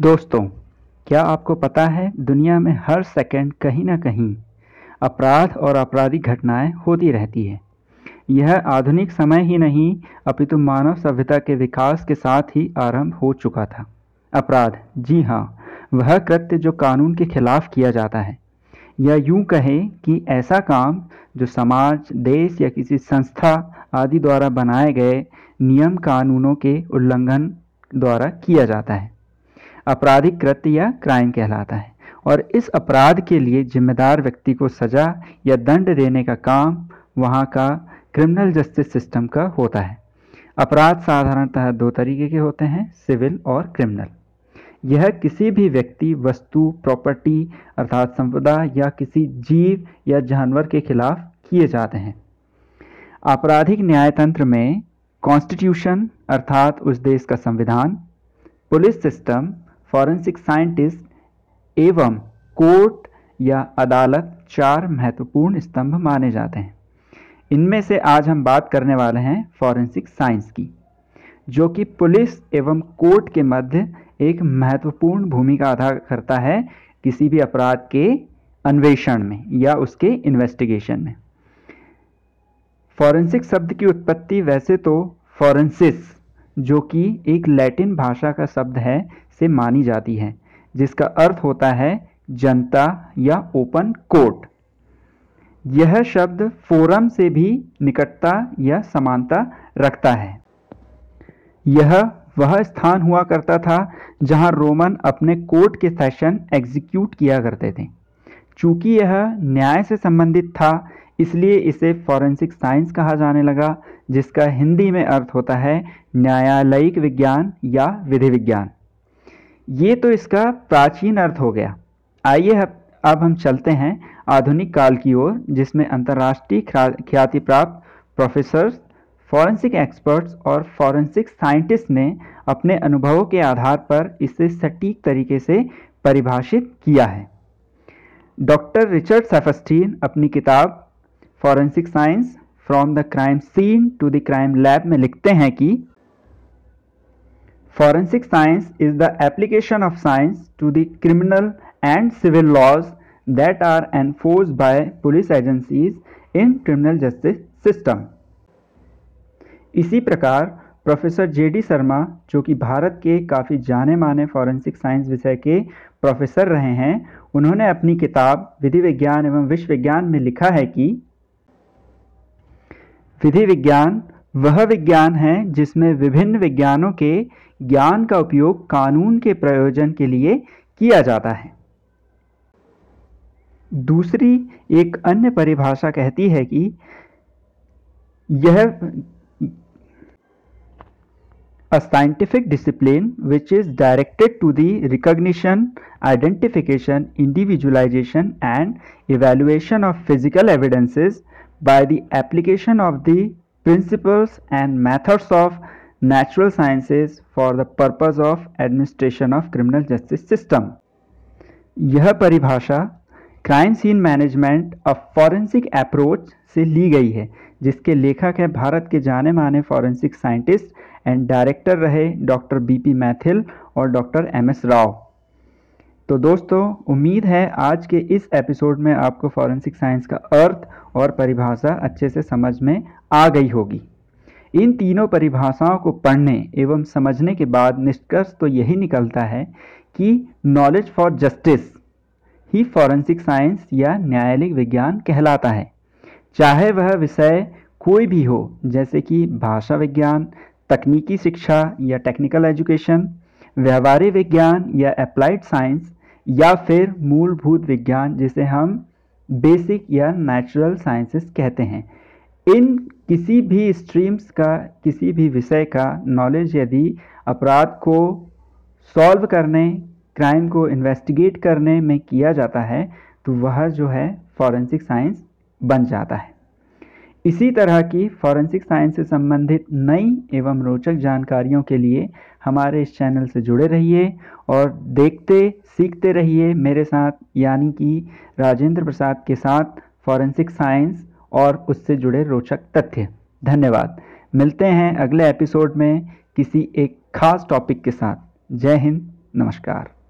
दोस्तों, क्या आपको पता है, दुनिया में हर सेकंड कहीं ना कहीं अपराध और आपराधिक घटनाएँ होती रहती है। यह आधुनिक समय ही नहीं, अपितु मानव सभ्यता के विकास के साथ ही आरंभ हो चुका था। अपराध, जी हाँ वह कृत्य जो कानून के खिलाफ किया जाता है। या यूँ कहें कि ऐसा काम जो समाज, देश या किसी संस्था आदि द्वारा बनाए गए नियम कानूनों के उल्लंघन द्वारा किया जाता है। आपराधिक कृत्य या क्राइम कहलाता है। और इस अपराध के लिए जिम्मेदार व्यक्ति को सजा या दंड देने का काम वहाँ का क्रिमिनल जस्टिस सिस्टम का होता है। अपराध साधारणतः दो तरीके के होते हैं सिविल और क्रिमिनल यह किसी भी व्यक्ति, वस्तु प्रॉपर्टी अर्थात संपदा या किसी जीव या जानवर के खिलाफ किए जाते हैं। आपराधिक न्यायतंत्र में कॉन्स्टिट्यूशन अर्थात उस देश का संविधान, पुलिस सिस्टम फॉरेंसिक साइंटिस्ट एवं कोर्ट या अदालत चार महत्वपूर्ण स्तंभ माने जाते हैं। इनमें से आज हम बात करने वाले हैं फॉरेंसिक साइंस की, जो कि पुलिस एवं कोर्ट के मध्य एक महत्वपूर्ण भूमिका अदा करता है किसी भी अपराध के अन्वेषण में या उसके इन्वेस्टिगेशन में। फॉरेंसिक शब्द की उत्पत्ति वैसे तो फॉरेंसिस जो कि एक लैटिन भाषा का शब्द है, से मानी जाती है, जिसका अर्थ होता है जनता या ओपन कोर्ट। यह शब्द फोरम से भी निकटता या समानता रखता है। यह वह स्थान हुआ करता था, जहाँ रोमन अपने कोर्ट के सेशन एग्जीक्यूट किया करते थे। चूँकि यह न्याय से संबंधित था इसलिए इसे फॉरेंसिक साइंस कहा जाने लगा, जिसका हिंदी में अर्थ होता है न्यायालयिक विज्ञान या विधि विज्ञान। ये तो इसका प्राचीन अर्थ हो गया। आइए अब हम चलते हैं आधुनिक काल की ओर, जिसमें अंतर्राष्ट्रीय ख्याति प्राप्त प्रोफेसर फॉरेंसिक एक्सपर्ट्स और फॉरेंसिक साइंटिस्ट ने अपने अनुभवों के आधार पर इसे सटीक तरीके से परिभाषित किया है। डॉक्टर रिचर्ड सेफस्टीन अपनी किताब forensic science from the crime scene to the crime lab में लिखते हैं कि forensic science is the application of science to the criminal and civil laws that are enforce by police agencies in criminal justice system इसी प्रकार professor J D Sharma जो कि भारत के काफ़ी जाने माने फॉरेंसिक साइंस विषय के प्रोफेसर रहे हैं, उन्होंने अपनी किताब विधि विज्ञान एवं विश्व विज्ञान में लिखा है कि विधि विज्ञान वह विज्ञान है जिसमें विभिन्न विज्ञानों के ज्ञान का उपयोग कानून के प्रयोजन के लिए किया जाता है। दूसरी एक अन्य परिभाषा कहती है कि यह a scientific discipline which is directed to the recognition identification individualization and evaluation of physical evidences by the application of the principles and methods of natural sciences for the purpose of administration of criminal justice system यह परिभाषा crime scene management a forensic approach से ली गई है जिसके लेखक है भारत के जाने माने फॉरेंसिक साइंटिस्ट एंड डायरेक्टर रहे डॉक्टर बीपी मैथिल और डॉक्टर एम एस राव तो दोस्तों, उम्मीद है आज के इस एपिसोड में आपको फॉरेंसिक साइंस का अर्थ और परिभाषा अच्छे से समझ में आ गई होगी। इन तीनों परिभाषाओं को पढ़ने एवं समझने के बाद निष्कर्ष तो यही निकलता है कि नॉलेज फॉर जस्टिस ही फॉरेंसिक साइंस या न्यायालयिक विज्ञान कहलाता है। चाहे वह विषय कोई भी हो, जैसे कि भाषा विज्ञान, तकनीकी शिक्षा या टेक्निकल एजुकेशन व्यवहारिक विज्ञान या अप्लाइड साइंस या फिर मूलभूत विज्ञान, जिसे हम बेसिक या नेचुरल साइंसेस कहते हैं। इन किसी भी स्ट्रीम्स का, किसी भी विषय का नॉलेज यदि अपराध को सॉल्व करने क्राइम को इन्वेस्टिगेट करने में किया जाता है तो वह जो है फॉरेंसिक साइंस बन जाता है। इसी तरह की फॉरेंसिक साइंस से संबंधित नई एवं रोचक जानकारियों के लिए हमारे इस चैनल से जुड़े रहिए और देखते, सीखते रहिए मेरे साथ, यानी कि राजेंद्र प्रसाद के साथ फॉरेंसिक साइंस और उससे जुड़े रोचक तथ्य। धन्यवाद। मिलते हैं अगले एपिसोड में किसी एक खास टॉपिक के साथ। जय हिंद। नमस्कार।